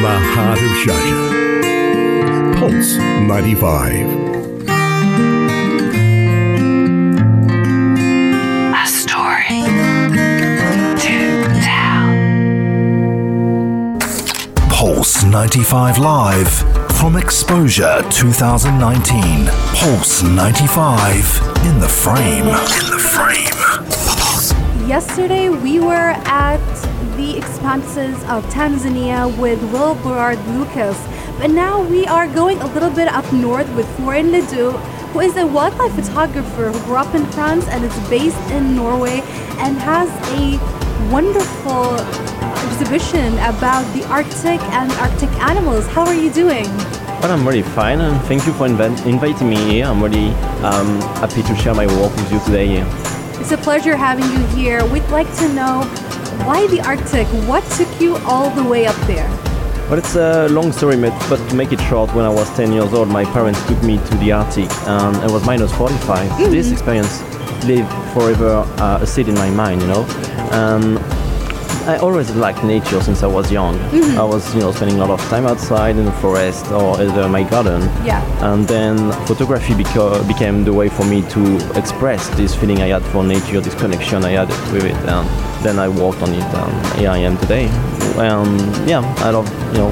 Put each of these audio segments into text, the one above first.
from the heart of Sharjah. Pulse 95. A story to tell. Pulse 95 Live from Exposure 2019. Pulse 95 in the frame. In the frame. Yesterday, we were at the expanses of Tanzania with Wilbard Lucas, but now we are going a little bit up north with Florian Ledoux, who is a wildlife photographer who grew up in France and is based in Norway and has a wonderful exhibition about the Arctic and Arctic animals. How are you doing? Well, I'm really fine, and thank you for inv- inviting me here. I'm really um, happy to share my work with you today. It's a pleasure having you here. We'd like to know why the Arctic? What took you all the way up there? Well, it's a long story, but to make it short, when I was 10 years old, my parents took me to the Arctic, and it was minus 45. This experience lived forever uh, a seed in my mind, you know. Um, I always liked nature since I was young. Mm-hmm. I was, you know, spending a lot of time outside in the forest or either in my garden. Yeah. And then photography beco- became the way for me to express this feeling I had for nature, this connection I had with it. And then I worked on it, and here I am today. And yeah, I love, you know,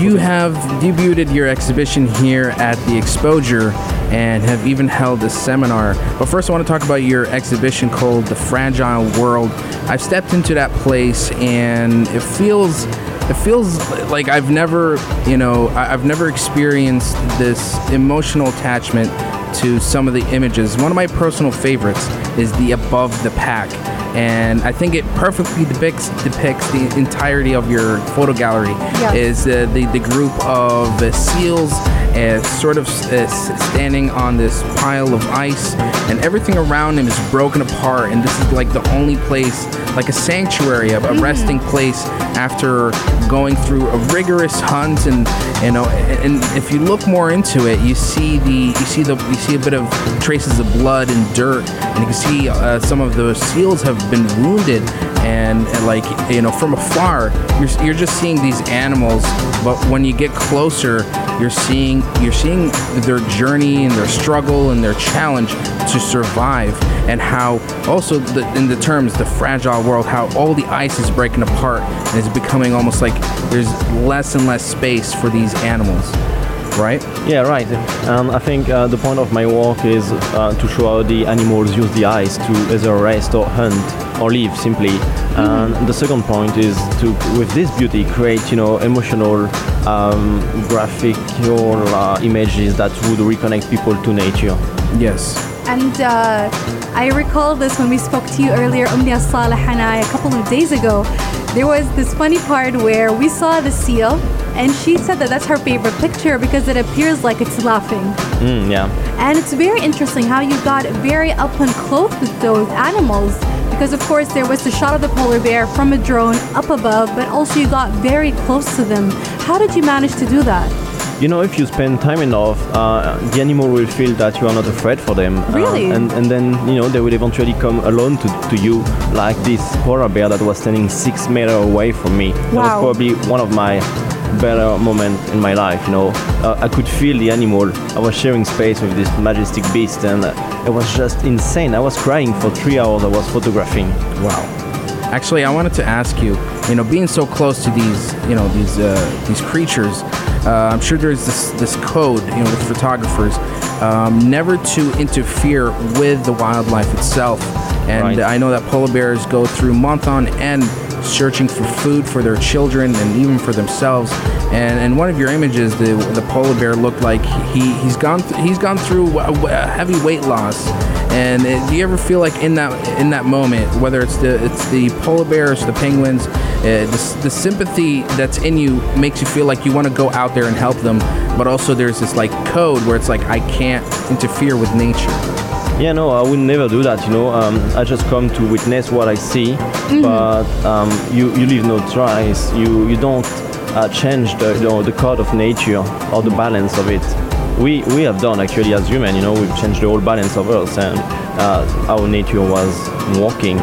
You have debuted your exhibition here at the Exposure and have even held a seminar. But first, I want to talk about your exhibition called The Fragile World. I've stepped into that place and it feels. It feels like I've never, you know, I've never experienced this emotional attachment to some of the images. One of my personal favorites is the above the pack and I think it perfectly depicts depicts the entirety of your photo gallery. Yes. Is uh, the the group of uh, seals uh, sort of uh, standing on this pile of ice, and everything around them is broken apart, and this is like the only place, like a sanctuary, a, a resting place after going through a rigorous hunt, and you know, and, and if you look more into it, you see the you see the you see a bit of traces of blood and dirt, and you can see uh, some of the seals have been wounded, and, and like you know from afar, you're you're just seeing these animals, but when you get closer, you're seeing you're seeing their journey and their struggle and their challenge to survive, and how also the, in the terms the fragile world, how all the ice is breaking apart and it's becoming almost like there's less and less space for these animals, right? Yeah, right. And I think uh, the point of my work is uh, to show how the animals use the ice to either rest or hunt or live simply. And the second point is to, with this beauty, create you know emotional, um, graphical uh, images that would reconnect people to nature. Yes. And uh, I recall this when we spoke to you earlier, Umnia Saleh and I, a couple of days ago. There was this funny part where we saw the seal, and she said that that's her favorite picture because it appears like it's laughing. Mm, yeah. And it's very interesting how you got very up and close with those animals. Because, of course, there was the shot of the polar bear from a drone up above, but also you got very close to them. How did you manage to do that? You know, if you spend time enough, uh, the animal will feel that you are not afraid for them. Uh, and, and then, you know, they will eventually come alone to, to you, like this polar bear that was standing six meters away from me. That was probably one of my better moments in my life, you know. Uh, I could feel the animal. I was sharing space with this majestic beast, and uh, it was just insane. I was crying for three hours. I was photographing. Wow. Actually, I wanted to ask you, you know, being so close to these, you know, these uh, these creatures, uh, I'm sure there's this this code, you know, with photographers, um, never to interfere with the wildlife itself. And Right. I know that polar bears go through month on end searching for food for their children and even for themselves. And in one of your images, the the polar bear looked like he he's gone th- he's gone through a, a heavy weight loss. And uh, do you ever feel like in that in that moment, whether it's the it's the polar bears, the penguins, uh, the, the sympathy that's in you makes you feel like you want to go out there and help them, but also there's this like code where it's like I can't interfere with nature. Yeah, no, I would never do that. You know, um, I just come to witness what I see, but um, you you leave no trace. You you don't uh, change the you know, the code of nature or the balance of it. We we have done actually as human. You know, we've changed the whole balance of Earth and uh, how nature was walking.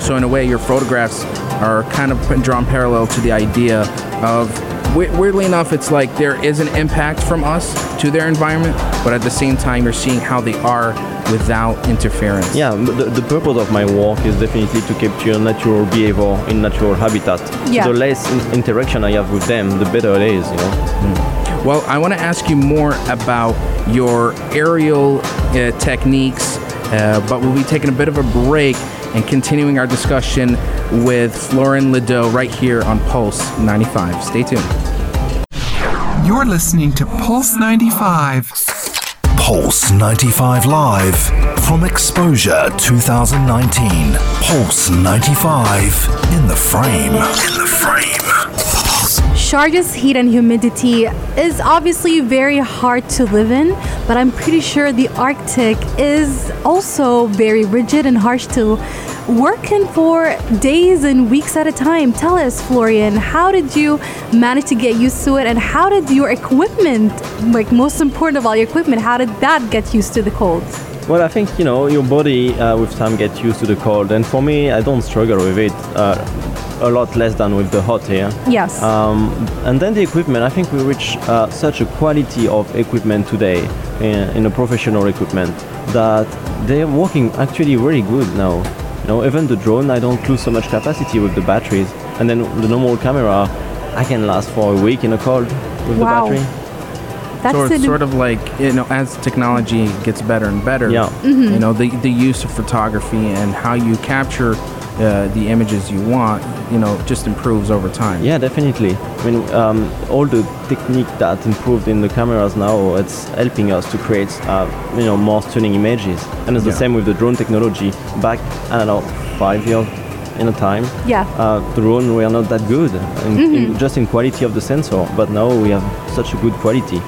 So in a way, your photographs are kind of drawn parallel to the idea of weirdly enough, it's like there is an impact from us to their environment, but at the same time, you're seeing how they are without interference. Yeah, the, the purpose of my work is definitely to capture natural behavior in natural habitat. Yeah. The less in- interaction I have with them, the better it is, you know. Well, I want to ask you more about your aerial uh, techniques, uh, but we'll be taking a bit of a break and continuing our discussion with Florian Ledoux right here on Pulse 95. Stay tuned. You're listening to Pulse 95. Pulse 95 Live from Exposure 2019. Pulse 95 in the frame. In the frame. Sharjah's heat and humidity is obviously very hard to live in, but I'm pretty sure the Arctic is also very rigid and harsh to work in for days and weeks at a time. Tell us, Florian, how did you manage to get used to it, and how did your equipment, like most important of all, your equipment, how did that get used to the cold? Well, I think you know your body uh, with time gets used to the cold, and for me, I don't struggle with it uh, a lot less than with the hot here. Yes. Um, and then the equipment, I think we reach uh, such a quality of equipment today in, in a professional equipment that they're working actually very good now. You know, even the drone, I don't lose so much capacity with the batteries, and then the normal camera, I can last for a week in a cold with Wow. the battery. That's so it's sort of like you know, as technology gets better and better, Yeah. Mm-hmm. you know, the the use of photography and how you capture uh, the images you want, you know, just improves over time. Yeah, definitely. I mean, um, all the technique that improved in the cameras now, it's helping us to create, uh, you know, more stunning images. And it's Yeah. the same with the drone technology. Back, I don't know, five years in a time, Yeah. uh, the drone were not that good, in, in, just in quality of the sensor. But now we have such a good quality.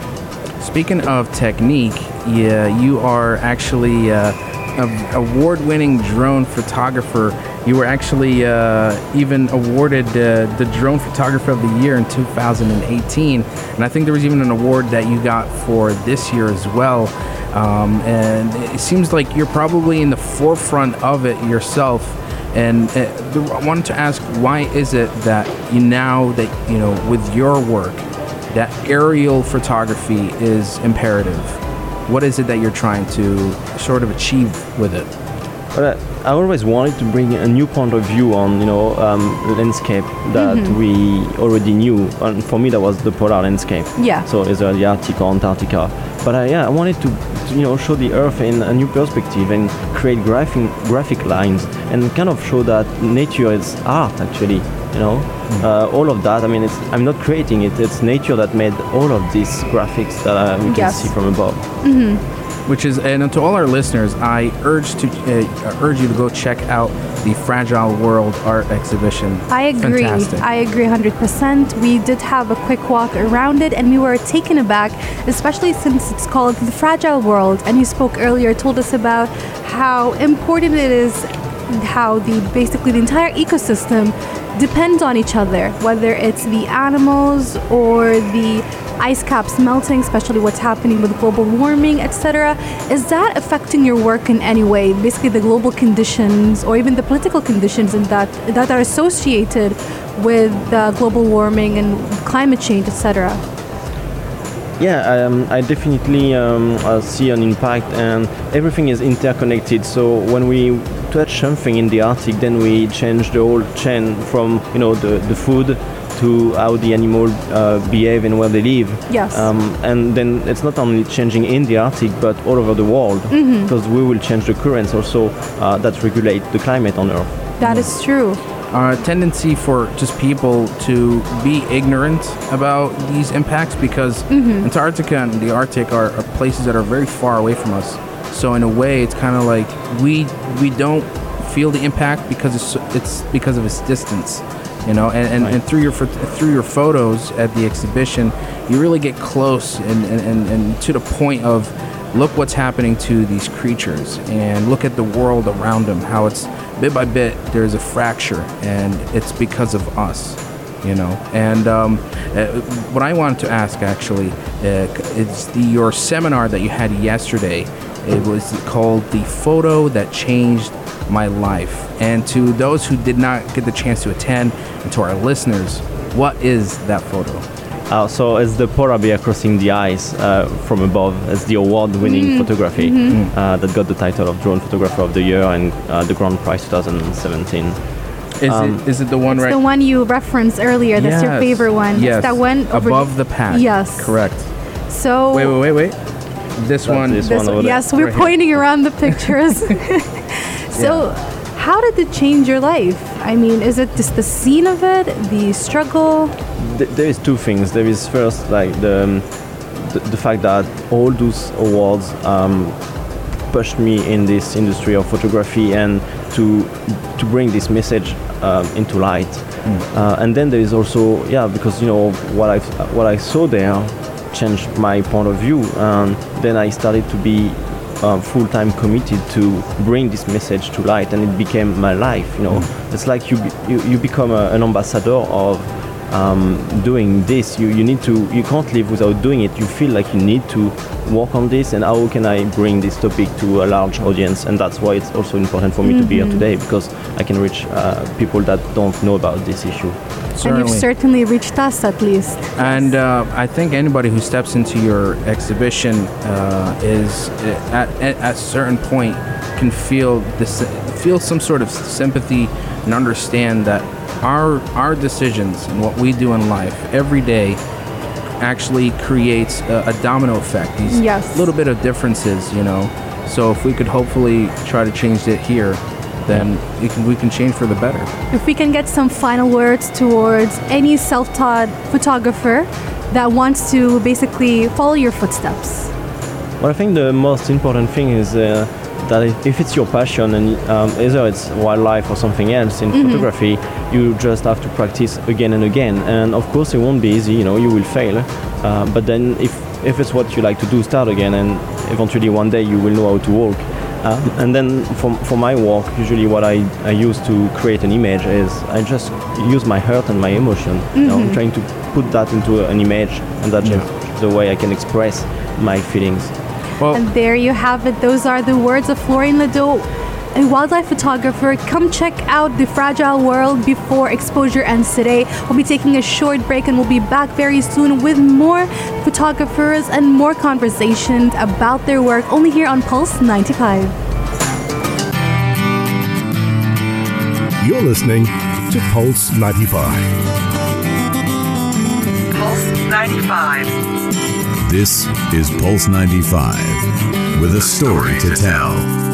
Speaking of technique, yeah, you are actually uh, an award-winning drone photographer. You were actually uh, even awarded uh, the Drone Photographer of the Year in 2018, and I think there was even an award that you got for this year as well. Um, and it seems like you're probably in the forefront of it yourself. And uh, I wanted to ask, why is it that you now that you know with your work that aerial photography is imperative. What is it that you're trying to sort of achieve with it? But I always wanted to bring a new point of view on, you know, um, landscape that we already knew. And for me, that was the polar landscape. Yeah. So either the Arctic or Antarctica. But uh, yeah, I wanted to, to, you know, show the Earth in a new perspective and create graphic graphic lines and kind of show that nature is art actually. You know, uh, all of that. I mean, it's I'm not creating it. It's nature that made all of these graphics that uh, we can Yes. see from above. Which is, and to all our listeners, I urge to uh, urge you to go check out the Fragile World art exhibition. I agree. Fantastic. I agree 100%. We did have a quick walk around it and we were taken aback, especially since it's called The Fragile World. And you spoke earlier, told us about how important it is, how the basically the entire ecosystem depends on each other, whether it's the animals or the ice caps melting, especially what's happening with global warming, etc. Is that affecting your work in any way? Basically, the global conditions or even the political conditions in that that are associated with uh, global warming and climate change, etc. Yeah, um, I definitely um, uh, see an impact, and everything is interconnected. So when we touch something in the Arctic, then we change the whole chain from you know the, the food to how the animal uh, behave and where they live. Yes. Um, and then it's not only changing in the Arctic, but all over the world, because we will change the currents also uh, that regulate the climate on Earth. That is true. A tendency for just people to be ignorant about these impacts because mm-hmm. Antarctica and the Arctic are, are places that are very far away from us. So in a way, it's kind of like we we don't feel the impact because it's it's because of its distance, you know. And, and, and through your through your photos at the exhibition, you really get close and, and, and, and to the point of look what's happening to these creatures and look at the world around them how it's bit by bit there's a fracture and it's because of us you know and um, uh, what i wanted to ask actually uh, is the your seminar that you had yesterday it was called the photo that changed my life and to those who did not get the chance to attend and to our listeners What is that photo? Uh, so it's the polar bear crossing the ice uh, from above. It's the award-winning photography uh, that got the title of Drone Photographer of the Year and uh, the Grand Prize 2017. Is Um, it is it the one It's right? the one you referenced earlier. That's your favorite one. Yes. It's that one over above the pack. Yes. Correct. So Wait, wait, wait, wait. This one. this This one over there. yes, we're Right here. pointing around the pictures. so, how did it change your life? I mean, is it just the scene of it, the struggle? Th- there is two things. There is first like the um, the, the fact that all those awards um, pushed me in this industry of photography and to to bring this message um, into light. Uh, and then there is also yeah because you know what I what I saw there changed my point of view and then I started to be uh, full-time committed to bring this message to light and it became my life you know. It's like you, be, you you become a, an ambassador of um, doing this you, you need to you can't live without doing it. You feel like you need to work on this and how can I bring this topic to a large audience? And that's why it's also important for me to be here today because I can reach uh, people that don't know about this issue. And you've certainly. reached us at least. And uh, I think anybody who steps into your exhibition uh, is uh, at, at at a certain point can feel this feel some sort of sympathy and understand that our our decisions and what we do in life every day actually creates a, a domino effect. These Yes. little bit of differences, you know. So if we could hopefully try to change it here, then we can we can change for the better. If we can get some final words towards any self taught photographer that wants to basically follow your footsteps. Well, I think the most important thing is uh, that if- if it's your passion and um, either it's wildlife or something else in photography, you just have to practice again and again. And of course, it won't be easy. You know, you will fail. Uh, but then, if if it's what you like to do, start again, and eventually one day you will know how to walk. Uh, and then for, for my work, usually what I, I use to create an image is I just use my heart and my emotion. You know, I'm trying to put that into an image, and that's the way I can express my feelings. Well, And there you have it. Those are the words of Florian Ledoux, a wildlife photographer. Come check out the fragile world before exposure ends today. We'll be taking a short break and we'll be back very soon with more photographers and more conversations about their work only here on Pulse 95. You're listening to Pulse 95. Pulse 95. This is Pulse 95 with a story to tell.